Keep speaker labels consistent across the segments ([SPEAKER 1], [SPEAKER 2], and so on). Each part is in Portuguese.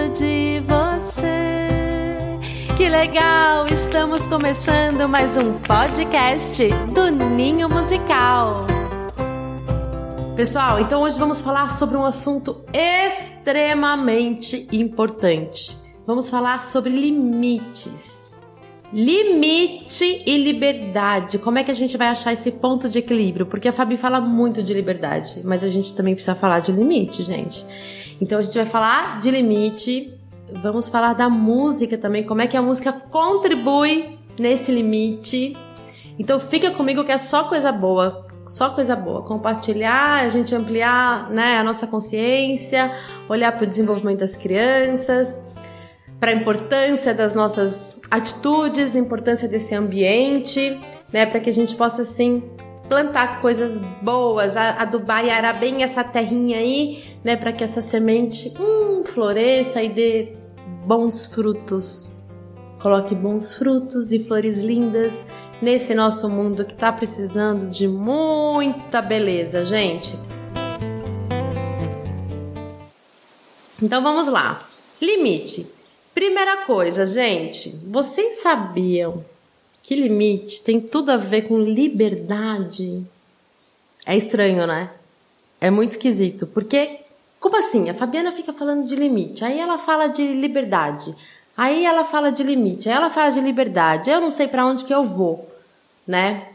[SPEAKER 1] gosto de você. Que legal! Estamos começando mais um podcast do Ninho Musical. Pessoal, então hoje vamos falar sobre um assunto extremamente importante. Vamos falar sobre limites. Limite e liberdade. Como é que a gente vai achar esse ponto de equilíbrio? Porque a Fabi fala muito de liberdade, mas a gente também precisa falar de limite, gente. Então a gente vai falar de limite, vamos falar da música também, como é que a música contribui nesse limite. Então fica comigo que é só coisa boa, só coisa boa. Compartilhar, a gente ampliar né, a nossa consciência, olhar para o desenvolvimento das crianças para a importância das nossas atitudes, a importância desse ambiente, né, para que a gente possa assim plantar coisas boas, adubar e arar bem essa terrinha aí, né, para que essa semente hum, floresça e dê bons frutos. Coloque bons frutos e flores lindas nesse nosso mundo que está precisando de muita beleza, gente. Então vamos lá. Limite. Primeira coisa, gente, vocês sabiam que limite tem tudo a ver com liberdade? É estranho, né? É muito esquisito, porque como assim? A Fabiana fica falando de limite, aí ela fala de liberdade, aí ela fala de limite, aí ela fala de liberdade. Eu não sei para onde que eu vou, né?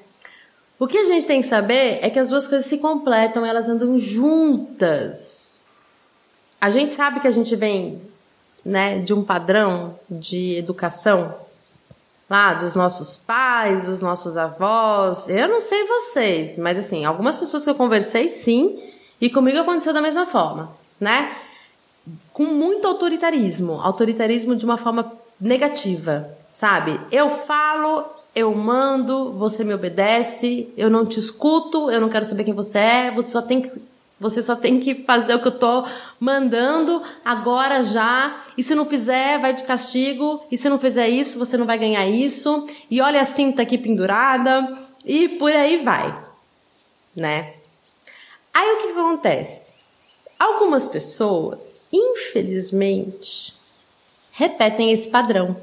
[SPEAKER 1] O que a gente tem que saber é que as duas coisas se completam, elas andam juntas. A gente sabe que a gente vem né, de um padrão de educação lá dos nossos pais, dos nossos avós. Eu não sei vocês, mas assim, algumas pessoas que eu conversei, sim, e comigo aconteceu da mesma forma, né? Com muito autoritarismo, autoritarismo de uma forma negativa, sabe? Eu falo, eu mando, você me obedece, eu não te escuto, eu não quero saber quem você é, você só tem que você só tem que fazer o que eu tô mandando agora já. E se não fizer, vai de castigo. E se não fizer isso, você não vai ganhar isso. E olha a cinta aqui pendurada. E por aí vai. Né? Aí o que, acontece? Algumas pessoas, infelizmente, repetem esse padrão.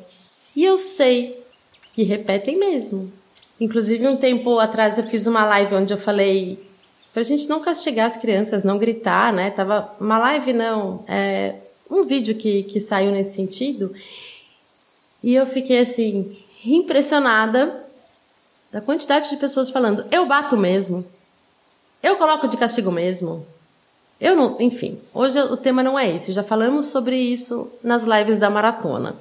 [SPEAKER 1] E eu sei que repetem mesmo. Inclusive, um tempo atrás eu fiz uma live onde eu falei pra gente não castigar as crianças, não gritar, né? Tava uma live, não, é, um vídeo que, que saiu nesse sentido. E eu fiquei assim, impressionada da quantidade de pessoas falando: eu bato mesmo, eu coloco de castigo mesmo. Eu não, enfim, hoje o tema não é esse, já falamos sobre isso nas lives da maratona.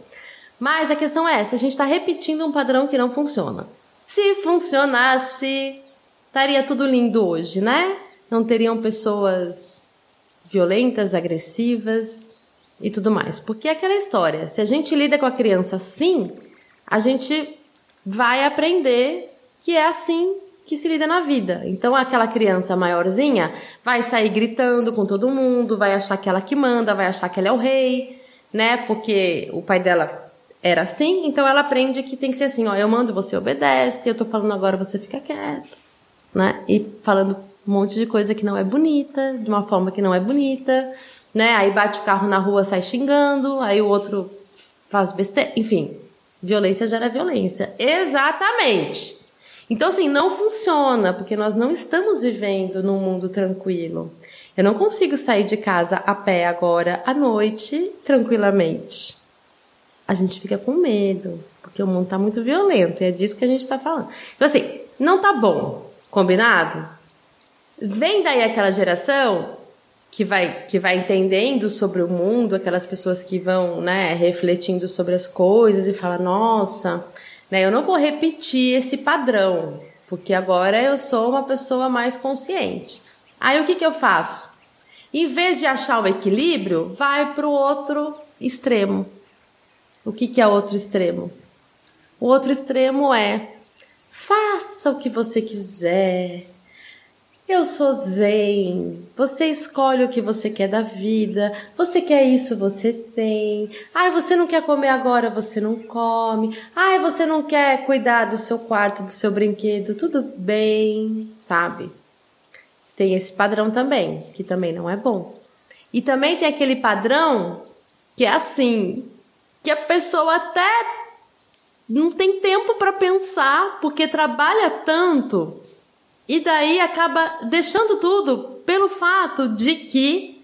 [SPEAKER 1] Mas a questão é essa: a gente está repetindo um padrão que não funciona. Se funcionasse, estaria tudo lindo hoje, né? Não teriam pessoas violentas, agressivas e tudo mais. Porque é aquela história, se a gente lida com a criança assim, a gente vai aprender que é assim que se lida na vida. Então aquela criança maiorzinha vai sair gritando com todo mundo, vai achar que ela que manda, vai achar que ela é o rei, né? Porque o pai dela era assim, então ela aprende que tem que ser assim, ó, eu mando, você obedece, eu tô falando agora, você fica quieto né? E falando um monte de coisa que não é bonita, de uma forma que não é bonita, né? Aí bate o carro na rua, sai xingando, aí o outro faz besteira, enfim. Violência gera violência. Exatamente. Então, assim, não funciona, porque nós não estamos vivendo num mundo tranquilo. Eu não consigo sair de casa a pé agora à noite tranquilamente. A gente fica com medo, porque o mundo está muito violento, e é disso que a gente está falando. Então, assim, não tá bom. Combinado? Vem daí aquela geração que vai, que vai entendendo sobre o mundo, aquelas pessoas que vão, né, refletindo sobre as coisas e fala, nossa, né, eu não vou repetir esse padrão, porque agora eu sou uma pessoa mais consciente. Aí o que, que eu faço? Em vez de achar o equilíbrio, vai para o outro extremo. O que, que é outro extremo? O outro extremo é Faça o que você quiser. Eu sou zen. Você escolhe o que você quer da vida. Você quer isso, você tem. Ai, você não quer comer agora, você não come. Ai, você não quer cuidar do seu quarto, do seu brinquedo. Tudo bem, sabe? Tem esse padrão também, que também não é bom. E também tem aquele padrão que é assim, que a pessoa até não tem tempo para pensar porque trabalha tanto e daí acaba deixando tudo pelo fato de que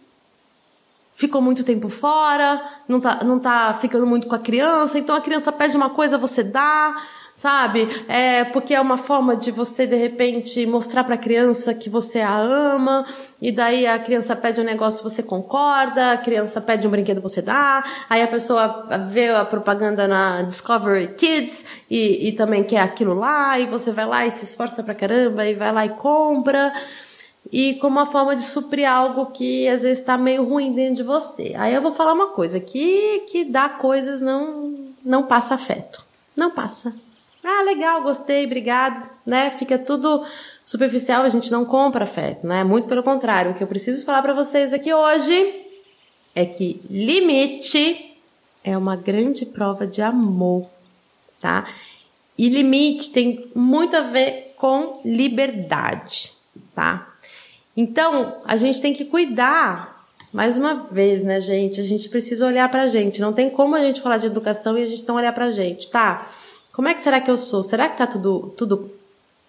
[SPEAKER 1] ficou muito tempo fora, não tá, não tá ficando muito com a criança, então a criança pede uma coisa, você dá, sabe? É porque é uma forma de você de repente mostrar para a criança que você a ama, e daí a criança pede um negócio, você concorda, a criança pede um brinquedo, você dá, aí a pessoa vê a propaganda na Discovery Kids e, e também quer aquilo lá, e você vai lá e se esforça pra caramba e vai lá e compra. E como uma forma de suprir algo que às vezes está meio ruim dentro de você. Aí eu vou falar uma coisa que que dá coisas não não passa afeto. Não passa. Ah, legal, gostei, obrigado, né? Fica tudo superficial, a gente não compra afeto, né? Muito pelo contrário. O que eu preciso falar para vocês aqui hoje é que limite é uma grande prova de amor, tá? E limite tem muito a ver com liberdade, tá? Então, a gente tem que cuidar mais uma vez, né, gente? A gente precisa olhar pra gente. Não tem como a gente falar de educação e a gente não olhar pra gente, tá? Como é que será que eu sou? Será que tá tudo, tudo.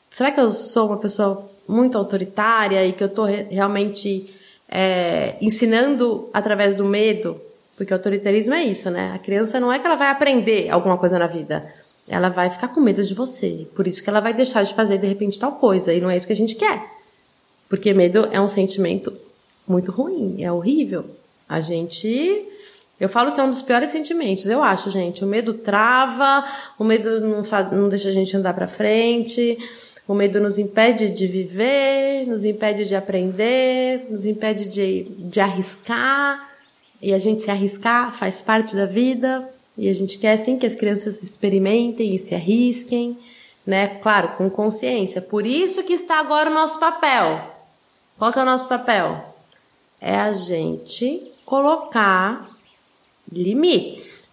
[SPEAKER 1] Será que eu sou uma pessoa muito autoritária e que eu tô re realmente é, ensinando através do medo? Porque autoritarismo é isso, né? A criança não é que ela vai aprender alguma coisa na vida. Ela vai ficar com medo de você. Por isso que ela vai deixar de fazer de repente tal coisa. E não é isso que a gente quer. Porque medo é um sentimento muito ruim, é horrível. A gente eu falo que é um dos piores sentimentos, eu acho, gente. O medo trava, o medo não, faz, não deixa a gente andar para frente, o medo nos impede de viver, nos impede de aprender, nos impede de, de arriscar. E a gente se arriscar faz parte da vida. E a gente quer sim que as crianças experimentem e se arrisquem, né? Claro, com consciência. Por isso que está agora o nosso papel. Qual que é o nosso papel? É a gente colocar limites.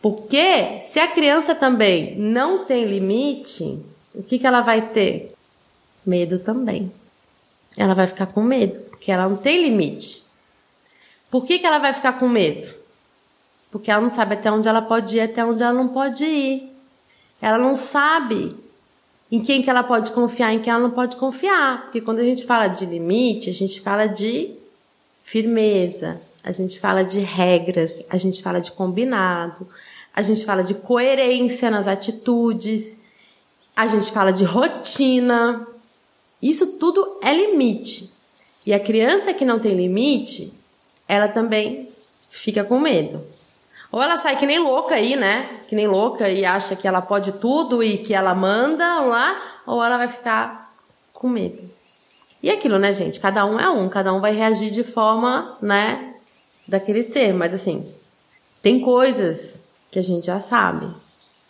[SPEAKER 1] Porque se a criança também não tem limite, o que, que ela vai ter? Medo também. Ela vai ficar com medo, porque ela não tem limite. Por que, que ela vai ficar com medo? Porque ela não sabe até onde ela pode ir, até onde ela não pode ir. Ela não sabe em quem que ela pode confiar, em quem ela não pode confiar. Porque quando a gente fala de limite, a gente fala de firmeza, a gente fala de regras, a gente fala de combinado, a gente fala de coerência nas atitudes, a gente fala de rotina. Isso tudo é limite. E a criança que não tem limite, ela também fica com medo. Ou ela sai que nem louca aí, né? Que nem louca e acha que ela pode tudo e que ela manda lá, ou ela vai ficar com medo. E aquilo, né, gente? Cada um é um, cada um vai reagir de forma, né, daquele ser, mas assim, tem coisas que a gente já sabe,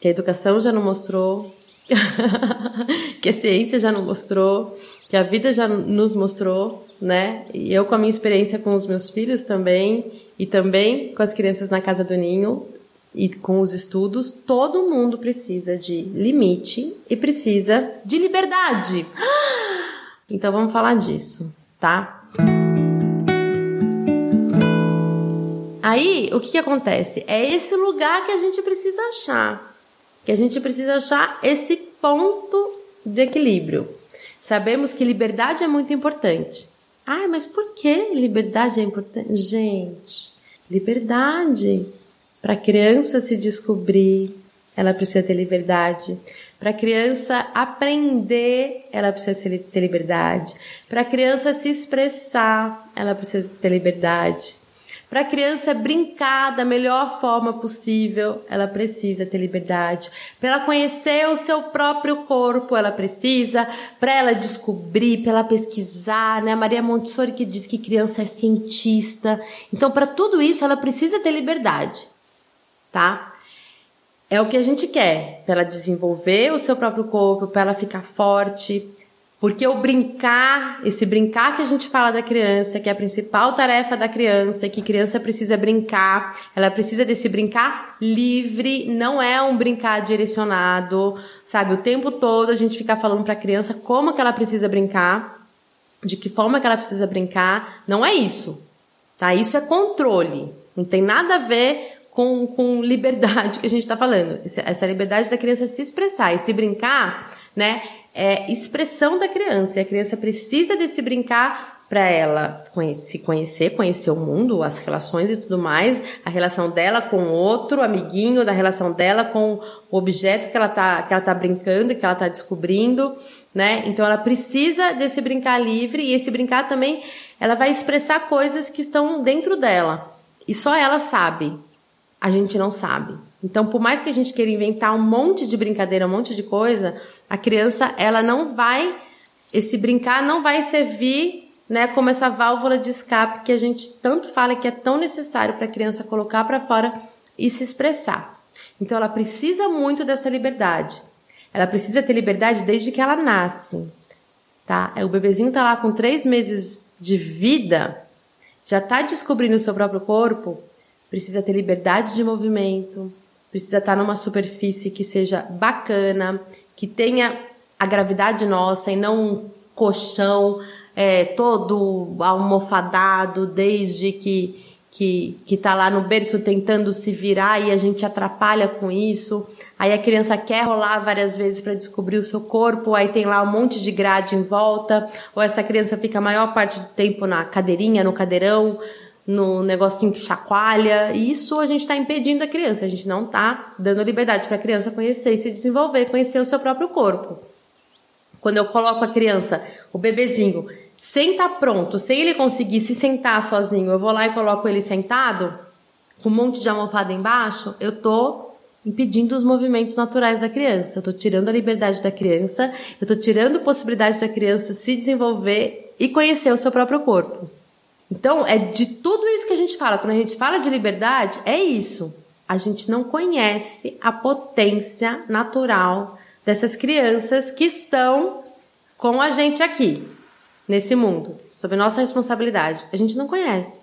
[SPEAKER 1] que a educação já não mostrou, que a ciência já não mostrou, que a vida já nos mostrou, né? E eu com a minha experiência com os meus filhos também, e também com as crianças na casa do ninho e com os estudos, todo mundo precisa de limite e precisa de liberdade. Então vamos falar disso, tá? Aí, o que, que acontece? É esse lugar que a gente precisa achar. Que a gente precisa achar esse ponto de equilíbrio. Sabemos que liberdade é muito importante. Ah, mas por que liberdade é importante? Gente, liberdade. Para a criança se descobrir, ela precisa ter liberdade. Para a criança aprender, ela precisa ter liberdade. Para a criança se expressar, ela precisa ter liberdade. Para a criança brincar da melhor forma possível, ela precisa ter liberdade. Para ela conhecer o seu próprio corpo, ela precisa. Para ela descobrir, para ela pesquisar, né? Maria Montessori que diz que criança é cientista. Então, para tudo isso, ela precisa ter liberdade, tá? É o que a gente quer, para ela desenvolver o seu próprio corpo, para ela ficar forte, porque o brincar, esse brincar que a gente fala da criança, que é a principal tarefa da criança, que criança precisa brincar, ela precisa desse brincar livre, não é um brincar direcionado, sabe? O tempo todo a gente fica falando para a criança como que ela precisa brincar, de que forma que ela precisa brincar, não é isso. Tá? Isso é controle. Não tem nada a ver com, com liberdade que a gente está falando. Essa liberdade da criança se expressar e se brincar, né? É expressão da criança. E a criança precisa desse brincar para ela se conhecer, conhecer o mundo, as relações e tudo mais, a relação dela com outro amiguinho, da relação dela com o objeto que ela tá, que ela tá brincando, que ela tá descobrindo, né? Então ela precisa desse brincar livre e esse brincar também, ela vai expressar coisas que estão dentro dela. E só ela sabe. A gente não sabe. Então, por mais que a gente queira inventar um monte de brincadeira, um monte de coisa, a criança, ela não vai esse brincar não vai servir né, como essa válvula de escape que a gente tanto fala que é tão necessário para a criança colocar para fora e se expressar. Então ela precisa muito dessa liberdade. Ela precisa ter liberdade desde que ela nasce, tá? O bebezinho tá lá com três meses de vida, já tá descobrindo o seu próprio corpo, precisa ter liberdade de movimento, precisa estar tá numa superfície que seja bacana, que tenha a gravidade nossa e não um colchão é, todo almofadado desde que que, que tá lá no berço tentando se virar e a gente atrapalha com isso. Aí a criança quer rolar várias vezes para descobrir o seu corpo, aí tem lá um monte de grade em volta, ou essa criança fica a maior parte do tempo na cadeirinha, no cadeirão, no negocinho que chacoalha. E isso a gente está impedindo a criança, a gente não está dando liberdade para a criança conhecer e se desenvolver, conhecer o seu próprio corpo. Quando eu coloco a criança, o bebezinho, sem estar tá pronto, sem ele conseguir se sentar sozinho, eu vou lá e coloco ele sentado, com um monte de almofada embaixo, eu tô impedindo os movimentos naturais da criança. Eu tô tirando a liberdade da criança, eu tô tirando a possibilidade da criança se desenvolver e conhecer o seu próprio corpo. Então, é de tudo isso que a gente fala. Quando a gente fala de liberdade, é isso. A gente não conhece a potência natural dessas crianças que estão com a gente aqui nesse mundo, sob nossa responsabilidade, a gente não conhece.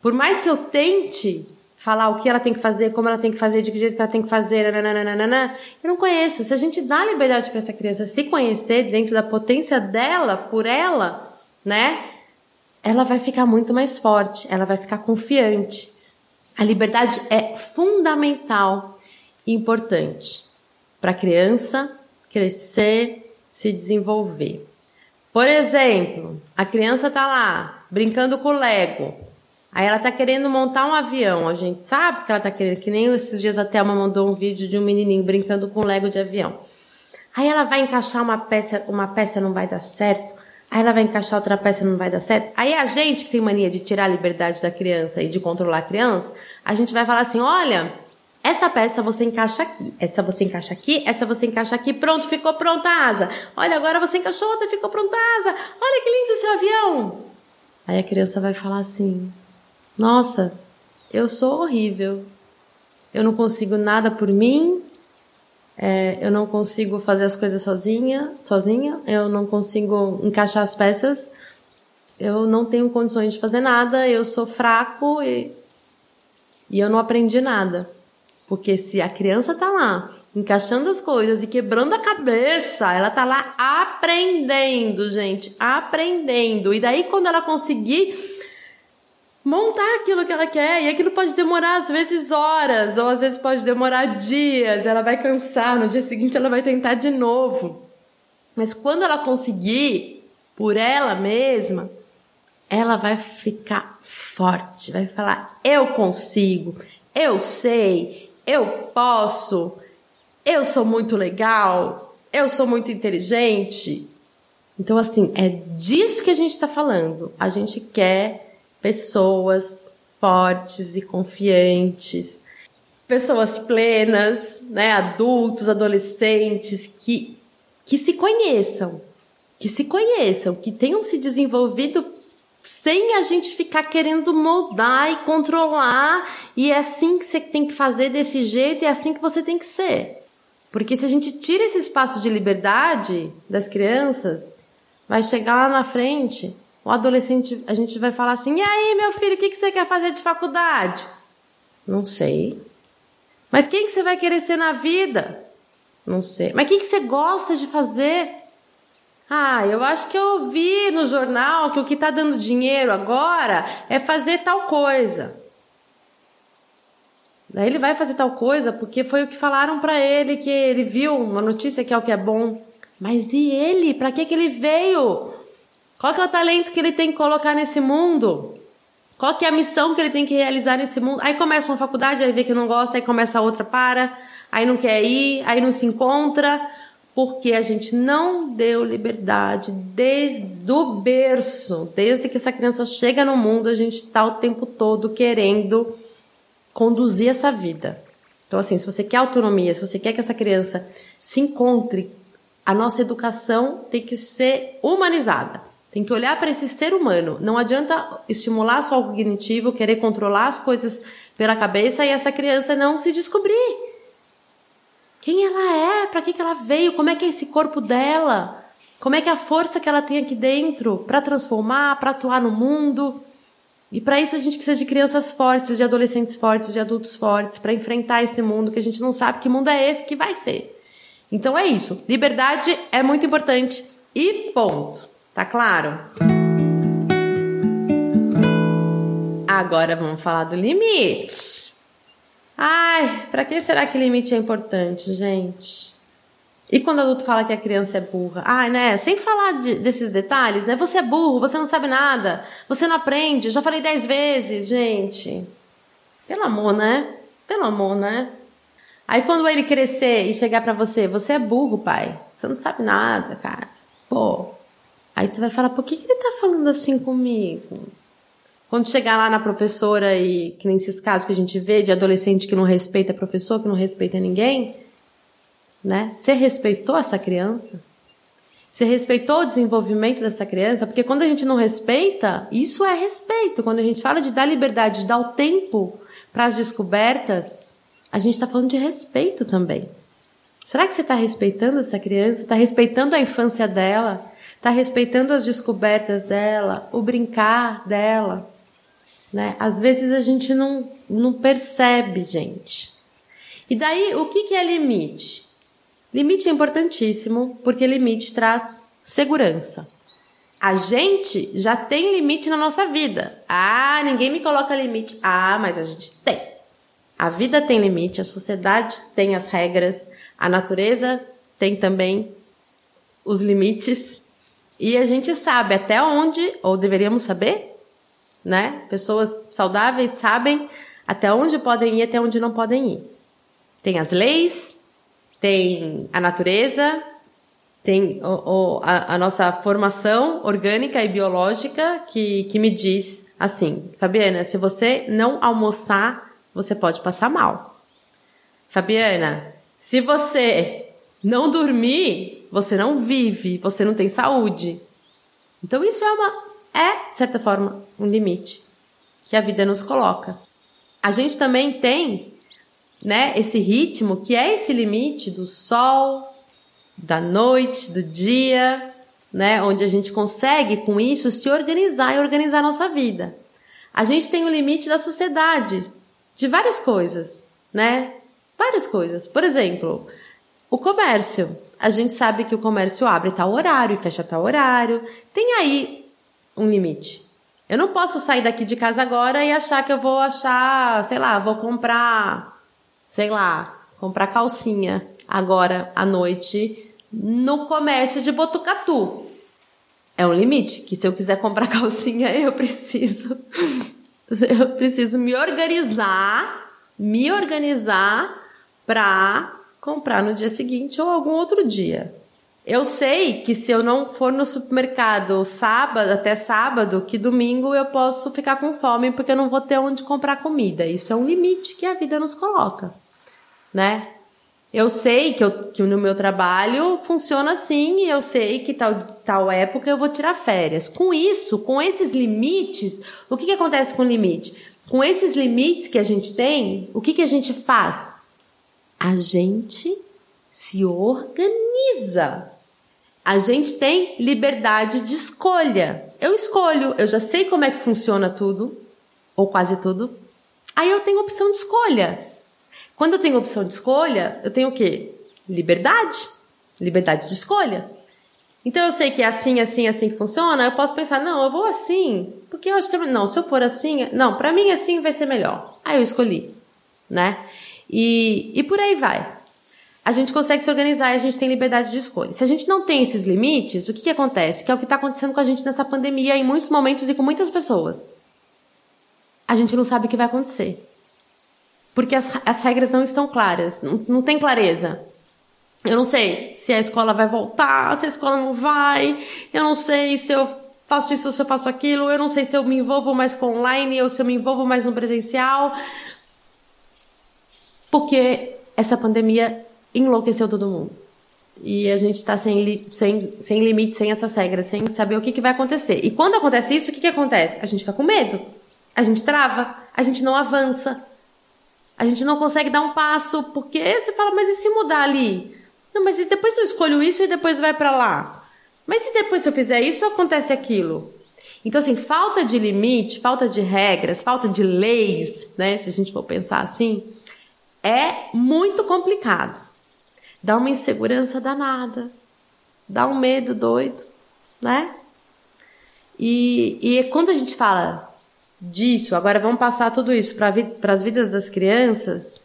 [SPEAKER 1] Por mais que eu tente falar o que ela tem que fazer, como ela tem que fazer, de que jeito ela tem que fazer, nananana, eu não conheço. Se a gente dá liberdade para essa criança se conhecer dentro da potência dela, por ela, né? Ela vai ficar muito mais forte, ela vai ficar confiante. A liberdade é fundamental e importante para a criança crescer, se desenvolver. Por exemplo, a criança tá lá brincando com o Lego. Aí ela tá querendo montar um avião. A gente sabe que ela tá querendo, que nem esses dias a Thelma mandou um vídeo de um menininho brincando com Lego de avião. Aí ela vai encaixar uma peça, uma peça não vai dar certo. Aí ela vai encaixar outra peça não vai dar certo. Aí a gente que tem mania de tirar a liberdade da criança e de controlar a criança, a gente vai falar assim: olha, essa peça você encaixa aqui, essa você encaixa aqui, essa você encaixa aqui, pronto, ficou pronta a asa. Olha, agora você encaixou outra, ficou pronta a asa. Olha que lindo seu avião. Aí a criança vai falar assim: Nossa, eu sou horrível. Eu não consigo nada por mim. É, eu não consigo fazer as coisas sozinha, sozinha. Eu não consigo encaixar as peças. Eu não tenho condições de fazer nada. Eu sou fraco e, e eu não aprendi nada. Porque se a criança tá lá encaixando as coisas e quebrando a cabeça, ela tá lá aprendendo, gente, aprendendo. E daí quando ela conseguir montar aquilo que ela quer, e aquilo pode demorar às vezes horas, ou às vezes pode demorar dias, ela vai cansar, no dia seguinte ela vai tentar de novo. Mas quando ela conseguir por ela mesma, ela vai ficar forte, vai falar: "Eu consigo, eu sei, eu posso, eu sou muito legal, eu sou muito inteligente. Então, assim, é disso que a gente está falando. A gente quer pessoas fortes e confiantes, pessoas plenas, né, adultos, adolescentes que, que se conheçam, que se conheçam, que tenham se desenvolvido sem a gente ficar querendo moldar e controlar, e é assim que você tem que fazer desse jeito, e é assim que você tem que ser. Porque se a gente tira esse espaço de liberdade das crianças, vai chegar lá na frente, o adolescente, a gente vai falar assim: e aí, meu filho, o que, que você quer fazer de faculdade? Não sei. Mas quem que você vai querer ser na vida? Não sei. Mas o que, que você gosta de fazer? Ah, eu acho que eu vi no jornal que o que está dando dinheiro agora é fazer tal coisa. Daí ele vai fazer tal coisa porque foi o que falaram para ele, que ele viu uma notícia que é o que é bom. Mas e ele? Para que que ele veio? Qual que é o talento que ele tem que colocar nesse mundo? Qual que é a missão que ele tem que realizar nesse mundo? Aí começa uma faculdade, aí vê que não gosta, aí começa outra, para, aí não quer ir, aí não se encontra, porque a gente não deu liberdade desde o berço, desde que essa criança chega no mundo, a gente está o tempo todo querendo conduzir essa vida. Então, assim, se você quer autonomia, se você quer que essa criança se encontre, a nossa educação tem que ser humanizada. Tem que olhar para esse ser humano. Não adianta estimular só o cognitivo, querer controlar as coisas pela cabeça e essa criança não se descobrir. Quem ela é? Para que, que ela veio? Como é que é esse corpo dela? Como é que é a força que ela tem aqui dentro para transformar, para atuar no mundo? E para isso a gente precisa de crianças fortes, de adolescentes fortes, de adultos fortes, para enfrentar esse mundo que a gente não sabe que mundo é esse que vai ser. Então é isso. Liberdade é muito importante e ponto. Tá claro? Agora vamos falar do limite. Ai, para que será que limite é importante, gente? E quando o adulto fala que a criança é burra? Ai, né? Sem falar de, desses detalhes, né? Você é burro, você não sabe nada, você não aprende. Já falei dez vezes, gente. Pelo amor, né? Pelo amor, né? Aí quando ele crescer e chegar para você, você é burro, pai. Você não sabe nada, cara. Pô, Aí você vai falar, por que, que ele tá falando assim comigo? Quando chegar lá na professora e que nem esses casos que a gente vê de adolescente que não respeita professor, que não respeita ninguém, né? Você respeitou essa criança? Você respeitou o desenvolvimento dessa criança? Porque quando a gente não respeita, isso é respeito. Quando a gente fala de dar liberdade, de dar o tempo para as descobertas, a gente está falando de respeito também. Será que você está respeitando essa criança? Está respeitando a infância dela? Está respeitando as descobertas dela? O brincar dela? Né? Às vezes a gente não, não percebe, gente. E daí, o que, que é limite? Limite é importantíssimo porque limite traz segurança. A gente já tem limite na nossa vida. Ah, ninguém me coloca limite. Ah, mas a gente tem. A vida tem limite, a sociedade tem as regras, a natureza tem também os limites e a gente sabe até onde, ou deveríamos saber, né? Pessoas saudáveis sabem até onde podem ir, até onde não podem ir. Tem as leis, tem a natureza, tem o, o, a, a, nossa formação orgânica e biológica que, que me diz assim, Fabiana, se você não almoçar, você pode passar mal. Fabiana, se você não dormir, você não vive, você não tem saúde. Então isso é uma é, de certa forma, um limite que a vida nos coloca. A gente também tem, né, esse ritmo que é esse limite do sol, da noite, do dia, né, onde a gente consegue com isso se organizar e organizar a nossa vida. A gente tem o limite da sociedade, de várias coisas, né? Várias coisas. Por exemplo, o comércio. A gente sabe que o comércio abre tal horário e fecha tal horário. Tem aí um limite. Eu não posso sair daqui de casa agora e achar que eu vou achar, sei lá, vou comprar, sei lá, comprar calcinha agora à noite no comércio de Botucatu. É um limite, que se eu quiser comprar calcinha, eu preciso eu preciso me organizar, me organizar para comprar no dia seguinte ou algum outro dia. Eu sei que se eu não for no supermercado sábado até sábado, que domingo eu posso ficar com fome porque eu não vou ter onde comprar comida. Isso é um limite que a vida nos coloca, né? Eu sei que, eu, que no meu trabalho funciona assim e eu sei que tal, tal época eu vou tirar férias. Com isso, com esses limites, o que, que acontece com o limite? Com esses limites que a gente tem, o que, que a gente faz? A gente se organiza. A gente tem liberdade de escolha. Eu escolho, eu já sei como é que funciona tudo, ou quase tudo. Aí eu tenho opção de escolha. Quando eu tenho opção de escolha, eu tenho o quê? Liberdade. Liberdade de escolha. Então eu sei que é assim, assim, assim que funciona, eu posso pensar, não, eu vou assim, porque eu acho que não, se eu for assim, não, para mim assim vai ser melhor. Aí eu escolhi. né? E, e por aí vai. A gente consegue se organizar e a gente tem liberdade de escolha. Se a gente não tem esses limites, o que, que acontece? Que é o que está acontecendo com a gente nessa pandemia em muitos momentos e com muitas pessoas. A gente não sabe o que vai acontecer. Porque as, as regras não estão claras, não, não tem clareza. Eu não sei se a escola vai voltar, se a escola não vai, eu não sei se eu faço isso ou se eu faço aquilo, eu não sei se eu me envolvo mais com online ou se eu me envolvo mais no presencial. Porque essa pandemia enlouqueceu todo mundo. E a gente está sem, sem, sem limite, sem essas regras, sem saber o que, que vai acontecer. E quando acontece isso, o que, que acontece? A gente fica com medo. A gente trava, a gente não avança. A gente não consegue dar um passo, porque você fala, mas e se mudar ali? Não, mas e depois eu escolho isso e depois vai para lá? Mas se depois eu fizer isso, acontece aquilo? Então, assim, falta de limite, falta de regras, falta de leis, né? Se a gente for pensar assim, é muito complicado. Dá uma insegurança danada, dá um medo doido, né? E, e quando a gente fala disso, agora vamos passar tudo isso para as vidas das crianças,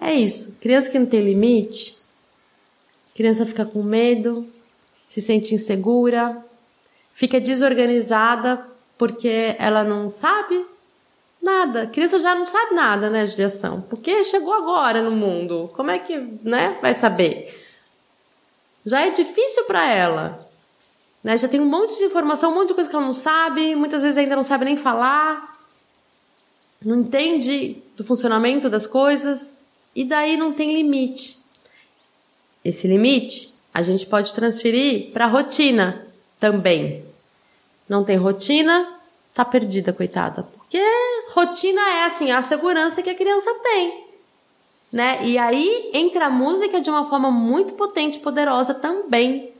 [SPEAKER 1] é isso. Criança que não tem limite, criança fica com medo, se sente insegura, fica desorganizada porque ela não sabe Nada. Criança já não sabe nada, né, de ação. Porque chegou agora no mundo. Como é que, né, vai saber? Já é difícil para ela. Né? Já tem um monte de informação, um monte de coisa que ela não sabe, muitas vezes ainda não sabe nem falar. Não entende do funcionamento das coisas e daí não tem limite. Esse limite a gente pode transferir para rotina também. Não tem rotina, tá perdida, coitada. Porque rotina é assim, a segurança que a criança tem. Né? E aí entra a música de uma forma muito potente, poderosa também.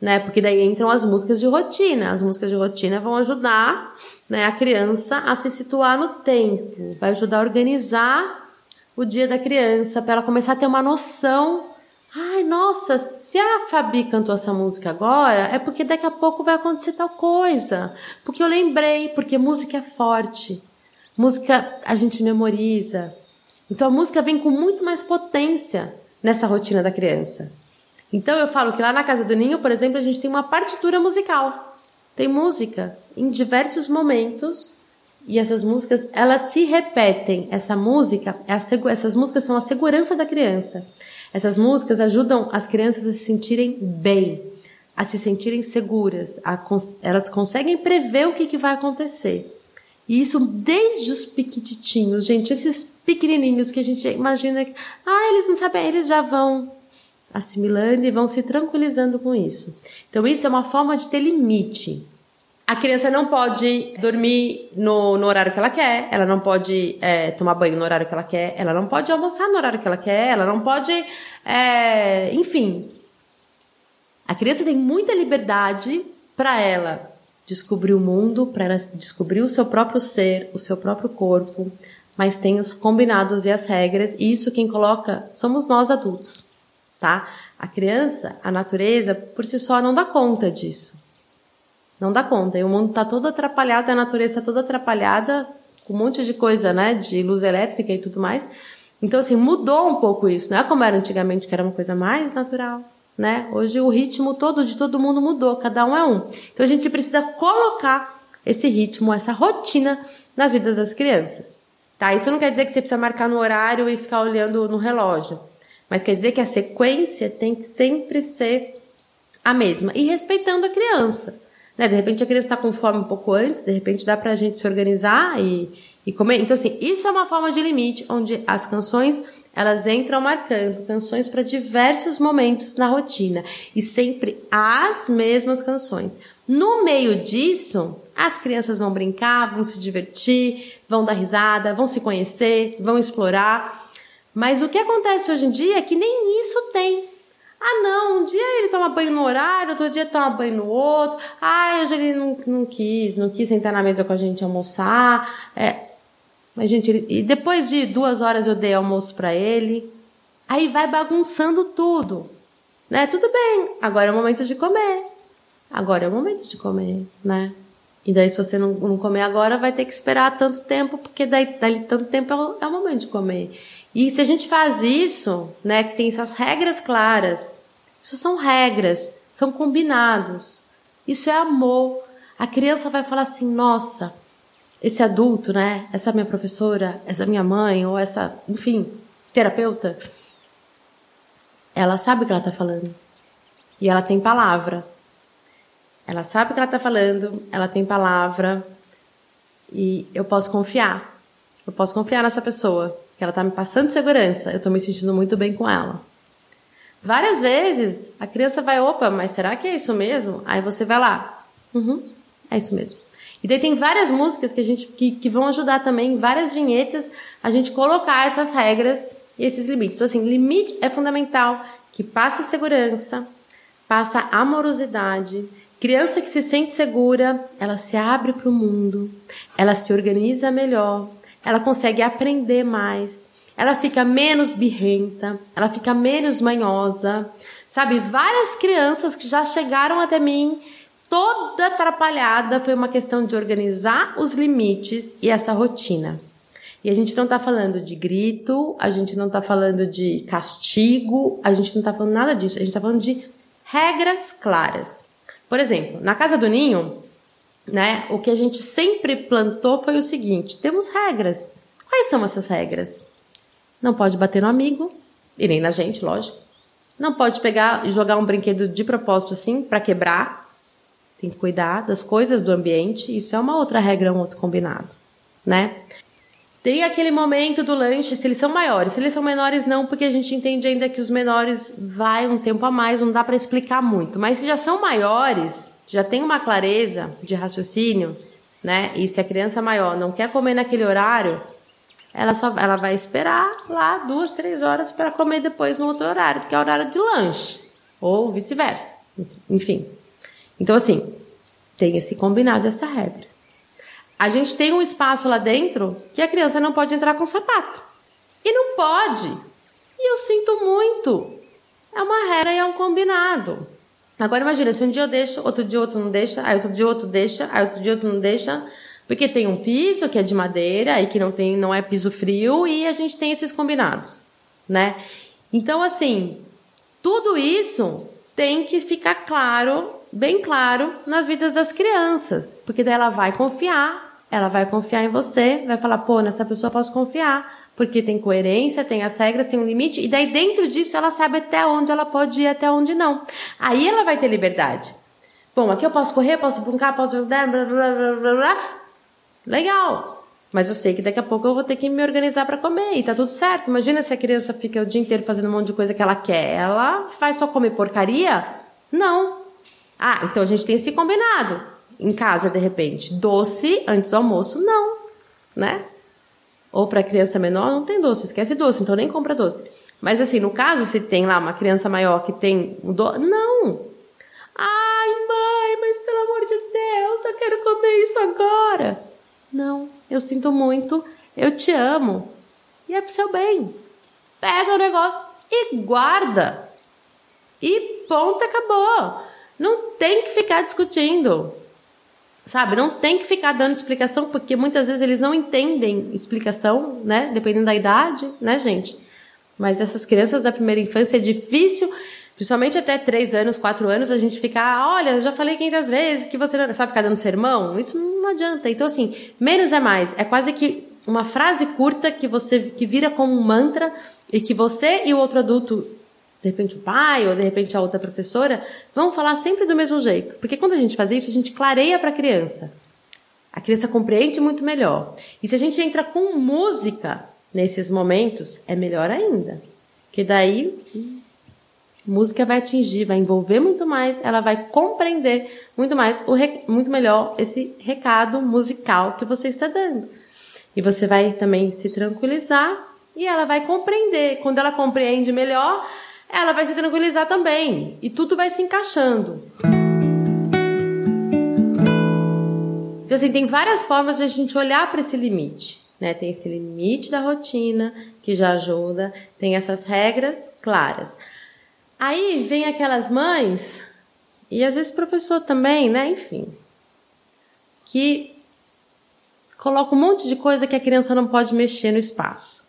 [SPEAKER 1] Né? Porque daí entram as músicas de rotina. As músicas de rotina vão ajudar né, a criança a se situar no tempo, vai ajudar a organizar o dia da criança, para ela começar a ter uma noção Ai, nossa, se a Fabi cantou essa música agora, é porque daqui a pouco vai acontecer tal coisa. Porque eu lembrei, porque música é forte. Música a gente memoriza. Então a música vem com muito mais potência nessa rotina da criança. Então eu falo que lá na casa do Ninho, por exemplo, a gente tem uma partitura musical. Tem música em diversos momentos e essas músicas elas se repetem. Essa música, é essas músicas são a segurança da criança. Essas músicas ajudam as crianças a se sentirem bem, a se sentirem seguras, a, elas conseguem prever o que, que vai acontecer. E isso desde os piquititinhos, gente, esses pequenininhos que a gente imagina que, ah, eles não sabem, eles já vão assimilando e vão se tranquilizando com isso. Então, isso é uma forma de ter limite. A criança não pode dormir no, no horário que ela quer, ela não pode é, tomar banho no horário que ela quer, ela não pode almoçar no horário que ela quer, ela não pode. É, enfim. A criança tem muita liberdade para ela descobrir o mundo, para ela descobrir o seu próprio ser, o seu próprio corpo, mas tem os combinados e as regras, e isso quem coloca somos nós adultos, tá? A criança, a natureza, por si só não dá conta disso. Não dá conta. E o mundo está todo atrapalhado, a natureza está toda atrapalhada, com um monte de coisa, né? De luz elétrica e tudo mais. Então, assim, mudou um pouco isso. Não é como era antigamente, que era uma coisa mais natural, né? Hoje o ritmo todo de todo mundo mudou, cada um é um. Então a gente precisa colocar esse ritmo, essa rotina nas vidas das crianças. Tá? Isso não quer dizer que você precisa marcar no horário e ficar olhando no relógio. Mas quer dizer que a sequência tem que sempre ser a mesma. E respeitando a criança. Né? De repente a criança está com fome um pouco antes, de repente dá para a gente se organizar e, e comer. Então, assim, isso é uma forma de limite, onde as canções elas entram marcando canções para diversos momentos na rotina e sempre as mesmas canções. No meio disso, as crianças vão brincar, vão se divertir, vão dar risada, vão se conhecer, vão explorar. Mas o que acontece hoje em dia é que nem isso tem. Ah, não, um dia ele toma banho no horário, outro dia toma banho no outro. Ah, hoje ele não, não quis, não quis sentar na mesa com a gente almoçar. É. Mas, gente, ele, e depois de duas horas eu dei almoço para ele. Aí vai bagunçando tudo. Né? Tudo bem, agora é o momento de comer. Agora é o momento de comer, né? E daí, se você não, não comer agora, vai ter que esperar tanto tempo, porque daí, daí tanto tempo é o, é o momento de comer. E se a gente faz isso, né, que tem essas regras claras, isso são regras, são combinados. Isso é amor. A criança vai falar assim: nossa, esse adulto, né? Essa minha professora, essa minha mãe, ou essa, enfim, terapeuta, ela sabe o que ela está falando. E ela tem palavra. Ela sabe o que ela está falando, ela tem palavra. E eu posso confiar. Eu posso confiar nessa pessoa, que ela está me passando segurança. Eu estou me sentindo muito bem com ela. Várias vezes a criança vai, opa, mas será que é isso mesmo? Aí você vai lá, uhum, é isso mesmo. E daí tem várias músicas que a gente que, que vão ajudar também, várias vinhetas, a gente colocar essas regras e esses limites. Então, assim, limite é fundamental, que passa segurança, passa amorosidade. Criança que se sente segura, ela se abre para o mundo, ela se organiza melhor, ela consegue aprender mais, ela fica menos birrenta, ela fica menos manhosa. Sabe, várias crianças que já chegaram até mim toda atrapalhada foi uma questão de organizar os limites e essa rotina. E a gente não está falando de grito, a gente não está falando de castigo, a gente não está falando nada disso, a gente está falando de regras claras. Por exemplo, na casa do ninho, né, o que a gente sempre plantou foi o seguinte: temos regras. Quais são essas regras? Não pode bater no amigo, e nem na gente, lógico. Não pode pegar e jogar um brinquedo de propósito assim para quebrar. Tem que cuidar das coisas do ambiente. Isso é uma outra regra, um outro combinado, né? Tem aquele momento do lanche, se eles são maiores. Se eles são menores, não, porque a gente entende ainda que os menores vai um tempo a mais, não dá para explicar muito. Mas se já são maiores, já tem uma clareza de raciocínio, né? E se a criança maior não quer comer naquele horário, ela só ela vai esperar lá duas, três horas para comer depois no outro horário, que é o horário de lanche, ou vice-versa. Enfim. Então, assim, tem esse combinado, essa regra. A gente tem um espaço lá dentro que a criança não pode entrar com sapato. E não pode. E eu sinto muito. É uma regra e é um combinado. Agora imagina, se um dia eu deixo, outro dia outro não deixa, aí outro dia outro deixa, aí outro dia outro não deixa, porque tem um piso que é de madeira e que não tem, não é piso frio e a gente tem esses combinados, né? Então assim, tudo isso tem que ficar claro bem claro nas vidas das crianças, porque daí ela vai confiar, ela vai confiar em você, vai falar, pô, nessa pessoa posso confiar, porque tem coerência, tem as regras, tem um limite, e daí dentro disso ela sabe até onde ela pode ir, até onde não. Aí ela vai ter liberdade. Bom, aqui eu posso correr, posso brincar, posso. Blá, blá, blá, blá, blá. Legal. Mas eu sei que daqui a pouco eu vou ter que me organizar para comer e tá tudo certo. Imagina se a criança fica o dia inteiro fazendo um monte de coisa que ela quer. Ela vai só comer porcaria? Não. Ah, então a gente tem esse combinado. Em casa, de repente, doce antes do almoço, não, né? Ou para criança menor, não tem doce, esquece doce, então nem compra doce. Mas assim, no caso, se tem lá uma criança maior que tem um doce, não. Ai, mãe, mas pelo amor de Deus, eu quero comer isso agora. Não, eu sinto muito, eu te amo. E é pro seu bem. Pega o negócio e guarda. E ponto, acabou. Não tem que ficar discutindo. Sabe? Não tem que ficar dando explicação, porque muitas vezes eles não entendem explicação, né? Dependendo da idade, né, gente? Mas essas crianças da primeira infância é difícil, principalmente até 3 anos, 4 anos, a gente ficar, olha, eu já falei 500 vezes que você não sabe ficar dando sermão. Isso não adianta. Então, assim, menos é mais. É quase que uma frase curta que você que vira como um mantra e que você e o outro adulto de repente o pai ou de repente a outra professora, vão falar sempre do mesmo jeito. Porque quando a gente faz isso, a gente clareia para a criança. A criança compreende muito melhor. E se a gente entra com música nesses momentos, é melhor ainda. Que daí música vai atingir, vai envolver muito mais, ela vai compreender muito mais, muito melhor esse recado musical que você está dando. E você vai também se tranquilizar e ela vai compreender. Quando ela compreende melhor, ela vai se tranquilizar também. E tudo vai se encaixando. Então, assim, tem várias formas de a gente olhar para esse limite. Né? Tem esse limite da rotina, que já ajuda, tem essas regras claras. Aí vem aquelas mães, e às vezes professor também, né? Enfim. que coloca um monte de coisa que a criança não pode mexer no espaço,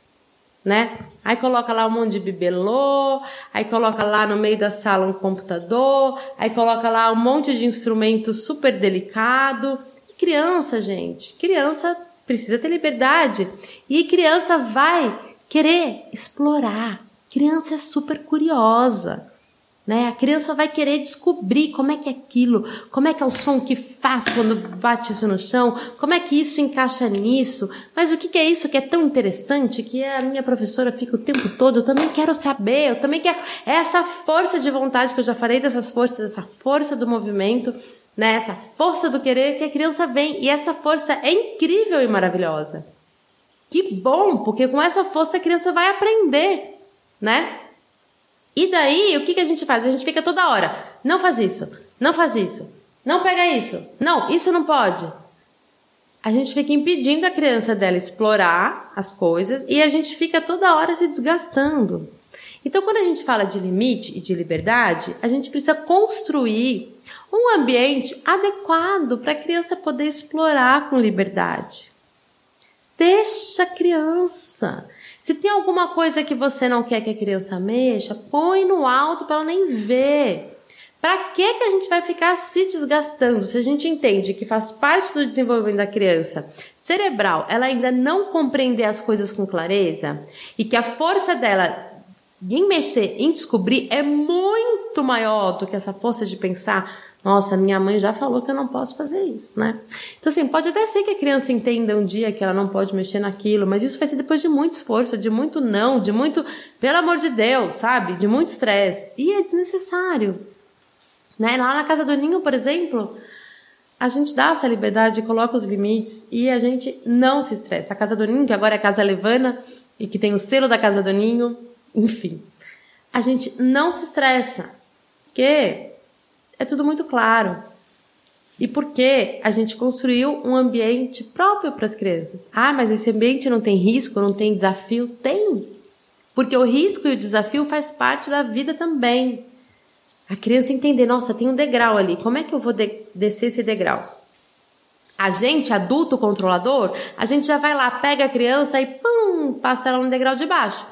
[SPEAKER 1] né? Aí coloca lá um monte de bibelô, aí coloca lá no meio da sala um computador, aí coloca lá um monte de instrumento super delicado. Criança, gente, criança precisa ter liberdade e criança vai querer explorar. Criança é super curiosa. Né? A criança vai querer descobrir como é que é aquilo, como é que é o som que faz quando bate isso no chão, como é que isso encaixa nisso, mas o que, que é isso que é tão interessante que a minha professora fica o tempo todo, eu também quero saber, eu também quero. É essa força de vontade que eu já falei dessas forças, essa força do movimento, né? essa força do querer que a criança vem, e essa força é incrível e maravilhosa. Que bom, porque com essa força a criança vai aprender, né? E daí, o que, que a gente faz? A gente fica toda hora, não faz isso, não faz isso, não pega isso, não, isso não pode. A gente fica impedindo a criança dela explorar as coisas e a gente fica toda hora se desgastando. Então, quando a gente fala de limite e de liberdade, a gente precisa construir um ambiente adequado para a criança poder explorar com liberdade. Deixa a criança. Se tem alguma coisa que você não quer que a criança mexa, põe no alto para ela nem ver. Para que que a gente vai ficar se desgastando se a gente entende que faz parte do desenvolvimento da criança cerebral, ela ainda não compreender as coisas com clareza e que a força dela em mexer, em descobrir é muito maior do que essa força de pensar nossa, minha mãe já falou que eu não posso fazer isso, né? Então, assim, pode até ser que a criança entenda um dia que ela não pode mexer naquilo, mas isso vai ser depois de muito esforço, de muito não, de muito, pelo amor de Deus, sabe? De muito estresse. E é desnecessário. Né? Lá na casa do ninho, por exemplo, a gente dá essa liberdade, coloca os limites e a gente não se estressa. A casa do ninho, que agora é a casa Levana e que tem o selo da casa do ninho, enfim. A gente não se estressa. Porque é tudo muito claro. E porque a gente construiu um ambiente próprio para as crianças. Ah, mas esse ambiente não tem risco, não tem desafio? Tem. Porque o risco e o desafio faz parte da vida também. A criança entender, nossa, tem um degrau ali, como é que eu vou de descer esse degrau? A gente, adulto controlador, a gente já vai lá, pega a criança e pum, passa ela no degrau de baixo.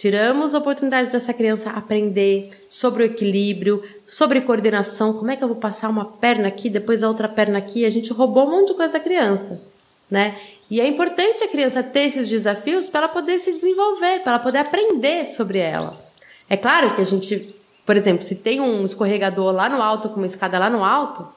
[SPEAKER 1] Tiramos a oportunidade dessa criança aprender sobre o equilíbrio, sobre coordenação, como é que eu vou passar uma perna aqui, depois a outra perna aqui. A gente roubou um monte de coisa da criança, né? E é importante a criança ter esses desafios para ela poder se desenvolver, para ela poder aprender sobre ela. É claro que a gente, por exemplo, se tem um escorregador lá no alto, com uma escada lá no alto,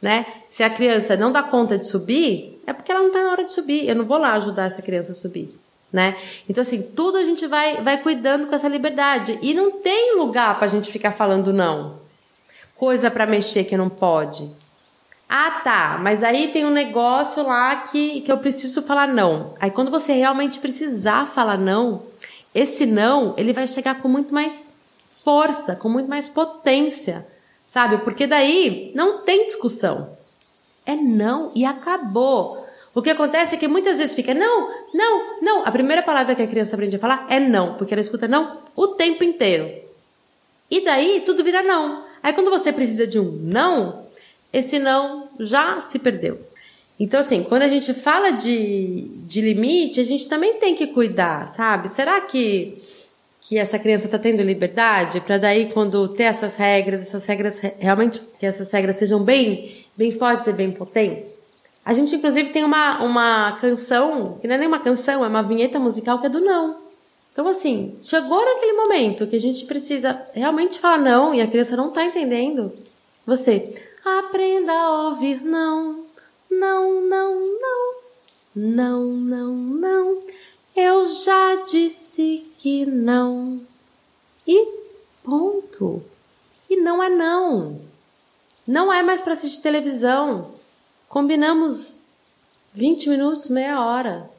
[SPEAKER 1] né? Se a criança não dá conta de subir, é porque ela não está na hora de subir. Eu não vou lá ajudar essa criança a subir né? Então assim, tudo a gente vai vai cuidando com essa liberdade e não tem lugar para a gente ficar falando não. Coisa para mexer que não pode. Ah, tá, mas aí tem um negócio lá que, que eu preciso falar não. Aí quando você realmente precisar falar não, esse não, ele vai chegar com muito mais força, com muito mais potência, sabe? Porque daí não tem discussão. É não e acabou. O que acontece é que muitas vezes fica não, não, não. A primeira palavra que a criança aprende a falar é não, porque ela escuta não o tempo inteiro. E daí tudo vira não. Aí quando você precisa de um não, esse não já se perdeu. Então, assim, quando a gente fala de, de limite, a gente também tem que cuidar, sabe? Será que, que essa criança está tendo liberdade para daí, quando ter essas regras, essas regras realmente que essas regras sejam bem, bem fortes e bem potentes? A gente, inclusive, tem uma, uma canção, que não é nem uma canção, é uma vinheta musical que é do não. Então, assim, chegou naquele momento que a gente precisa realmente falar não e a criança não está entendendo, você aprenda a ouvir não, não, não, não, não, não, não. Eu já disse que não. E ponto. E não é não. Não é mais para assistir televisão. Combinamos 20 minutos, meia hora.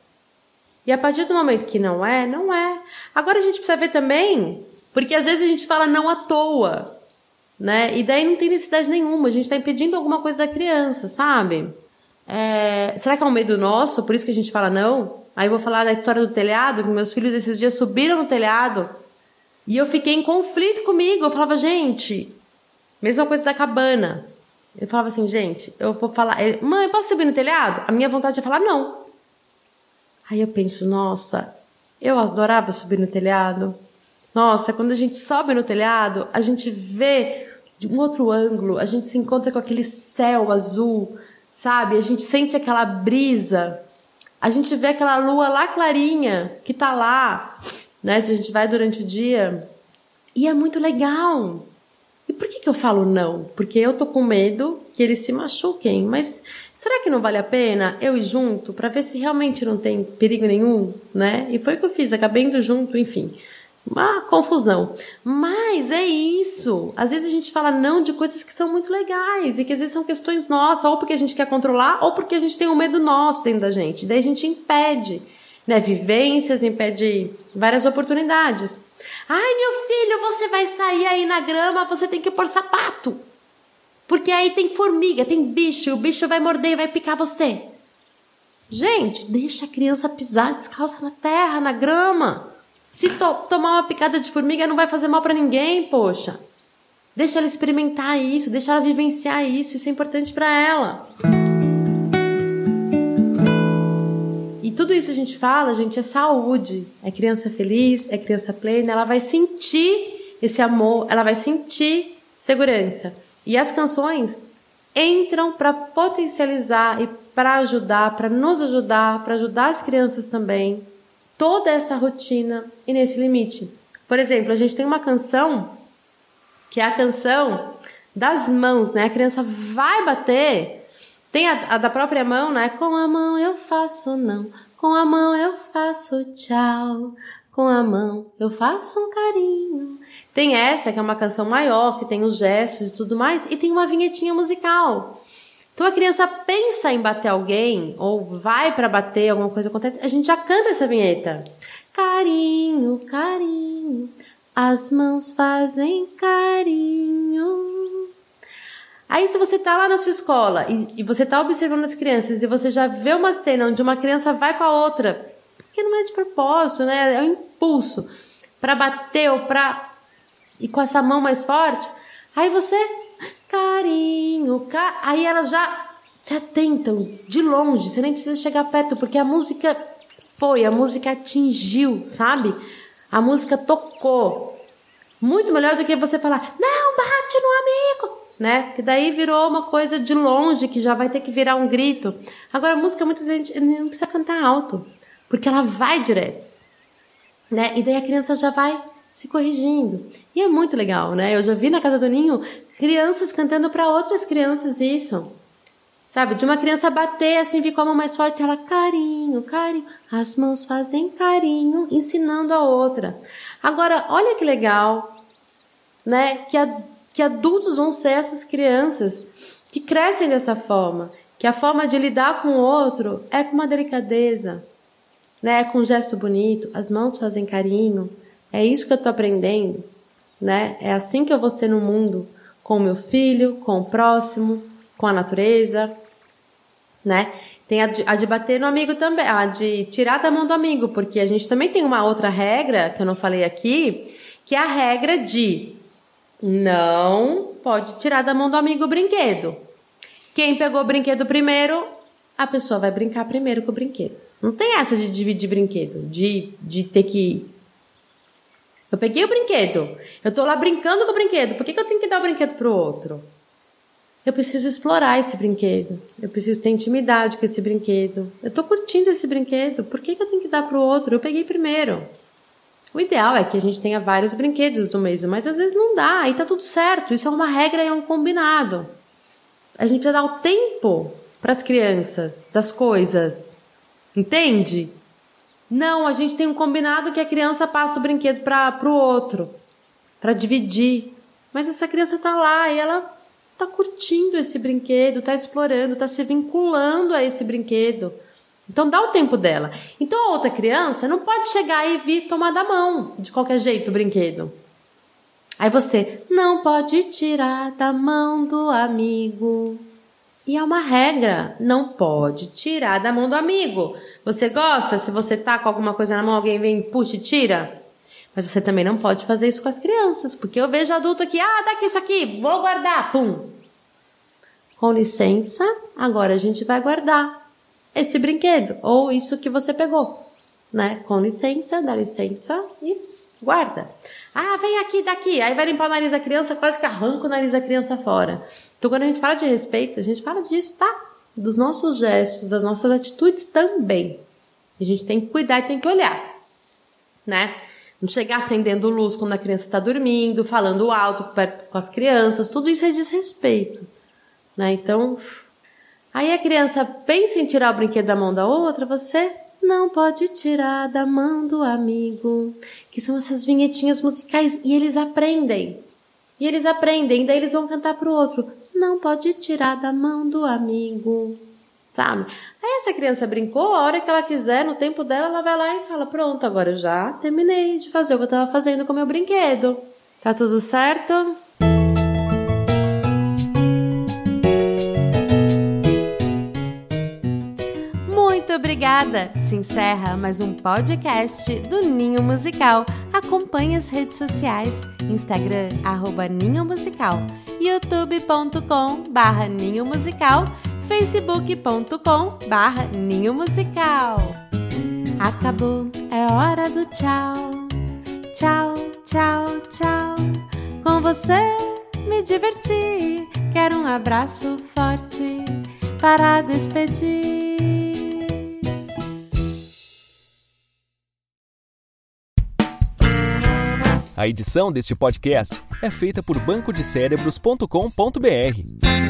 [SPEAKER 1] E a partir do momento que não é, não é. Agora a gente precisa ver também, porque às vezes a gente fala não à toa, né? E daí não tem necessidade nenhuma, a gente está impedindo alguma coisa da criança, sabe? É... será que é um medo nosso, por isso que a gente fala não? Aí eu vou falar da história do telhado, que meus filhos esses dias subiram no telhado e eu fiquei em conflito comigo. Eu falava, gente, mesma coisa da cabana. Eu falava assim, gente, eu vou falar, mãe, posso subir no telhado? A minha vontade é falar não. Aí eu penso, nossa, eu adorava subir no telhado. Nossa, quando a gente sobe no telhado, a gente vê de um outro ângulo, a gente se encontra com aquele céu azul, sabe? A gente sente aquela brisa, a gente vê aquela lua lá clarinha que tá lá, né? Se a gente vai durante o dia. E é muito legal. E por que, que eu falo não? Porque eu tô com medo que eles se machuquem. Mas será que não vale a pena eu ir junto para ver se realmente não tem perigo nenhum, né? E foi o que eu fiz, acabei indo junto, enfim uma confusão. Mas é isso. Às vezes a gente fala não de coisas que são muito legais e que às vezes são questões nossas, ou porque a gente quer controlar, ou porque a gente tem um medo nosso dentro da gente. Daí a gente impede, né, vivências, impede várias oportunidades. Ai, meu filho, você vai sair aí na grama, você tem que pôr sapato. Porque aí tem formiga, tem bicho, o bicho vai morder vai picar você. Gente, deixa a criança pisar descalça na terra, na grama. Se to tomar uma picada de formiga não vai fazer mal para ninguém, poxa. Deixa ela experimentar isso, deixa ela vivenciar isso, isso é importante para ela. Tudo isso a gente fala, gente, é saúde. É criança feliz, é criança plena, ela vai sentir esse amor, ela vai sentir segurança. E as canções entram para potencializar e para ajudar, para nos ajudar, para ajudar as crianças também toda essa rotina e nesse limite. Por exemplo, a gente tem uma canção que é a canção das mãos, né? A criança vai bater, tem a, a da própria mão, né? Com a mão eu faço não, com a mão eu faço tchau, com a mão eu faço um carinho. Tem essa que é uma canção maior, que tem os gestos e tudo mais, e tem uma vinhetinha musical. Então a criança pensa em bater alguém ou vai para bater, alguma coisa acontece, a gente já canta essa vinheta. Carinho, carinho, as mãos fazem carinho. Aí se você tá lá na sua escola e, e você tá observando as crianças e você já vê uma cena onde uma criança vai com a outra, porque não é de propósito, né? É um impulso para bater ou para e com essa mão mais forte, aí você carinho, ca... aí elas já se atentam de longe, você nem precisa chegar perto, porque a música foi, a música atingiu, sabe? A música tocou. Muito melhor do que você falar, não, bate no amigo, né? Que daí virou uma coisa de longe, que já vai ter que virar um grito. Agora, a música, muita gente não precisa cantar alto, porque ela vai direto, né? E daí a criança já vai se corrigindo. E é muito legal, né? Eu já vi na casa do Ninho crianças cantando para outras crianças isso. Sabe, de uma criança bater assim, vir com a mão mais forte, ela carinho, carinho, as mãos fazem carinho, ensinando a outra. Agora, olha que legal, né? Que, a, que adultos vão ser essas crianças que crescem dessa forma, que a forma de lidar com o outro é com uma delicadeza, né? É com um gesto bonito, as mãos fazem carinho, é isso que eu estou aprendendo, né? É assim que eu vou ser no mundo, com o meu filho, com o próximo, com a natureza, né? Tem a de, a de, bater no amigo também, a de tirar da mão do amigo, porque a gente também tem uma outra regra que eu não falei aqui, que é a regra de não pode tirar da mão do amigo o brinquedo. Quem pegou o brinquedo primeiro, a pessoa vai brincar primeiro com o brinquedo. Não tem essa de dividir brinquedo, de, de ter que eu peguei o brinquedo. Eu tô lá brincando com o brinquedo. Por que, que eu tenho que dar o brinquedo pro outro? Eu preciso explorar esse brinquedo. Eu preciso ter intimidade com esse brinquedo. Eu tô curtindo esse brinquedo. Por que, que eu tenho que dar pro outro? Eu peguei primeiro. O ideal é que a gente tenha vários brinquedos do mesmo, mas às vezes não dá, aí tá tudo certo. Isso é uma regra e é um combinado. A gente precisa dar o tempo para as crianças das coisas. Entende? Não, a gente tem um combinado que a criança passa o brinquedo para o outro, para dividir. Mas essa criança está lá e ela está curtindo esse brinquedo, está explorando, está se vinculando a esse brinquedo. Então dá o tempo dela. Então a outra criança não pode chegar e vir tomar da mão de qualquer jeito o brinquedo. Aí você não pode tirar da mão do amigo. E é uma regra, não pode tirar da mão do amigo. Você gosta? Se você tá com alguma coisa na mão, alguém vem, puxa e tira? Mas você também não pode fazer isso com as crianças, porque eu vejo adulto aqui, ah, dá aqui isso aqui, vou guardar, pum. com licença, agora a gente vai guardar esse brinquedo ou isso que você pegou, né? Com licença, dá licença e guarda. Ah, vem aqui, daqui. Aí vai limpar o nariz da criança, quase que arranca o nariz da criança fora. Então, quando a gente fala de respeito, a gente fala disso, tá? Dos nossos gestos, das nossas atitudes também. A gente tem que cuidar e tem que olhar, né? Não chegar acendendo luz quando a criança está dormindo, falando alto com as crianças, tudo isso é desrespeito, né? Então, aí a criança pensa em tirar o brinquedo da mão da outra, você não pode tirar da mão do amigo, que são essas vinhetinhas musicais e eles aprendem. E eles aprendem, daí eles vão cantar pro outro. Não pode tirar da mão do amigo. Sabe? Aí essa criança brincou, a hora que ela quiser, no tempo dela, ela vai lá e fala: Pronto, agora eu já terminei de fazer o que eu estava fazendo com o meu brinquedo. Tá tudo certo? Se encerra mais um podcast do Ninho Musical. Acompanhe as redes sociais, Instagram, arroba Ninho Musical, youtube.com barra Ninho Musical, facebook.com barra Ninho Musical. Acabou, é hora do tchau. Tchau, tchau, tchau. Com você me diverti. Quero um abraço forte para despedir.
[SPEAKER 2] A edição deste podcast é feita por bancodecérebros.com.br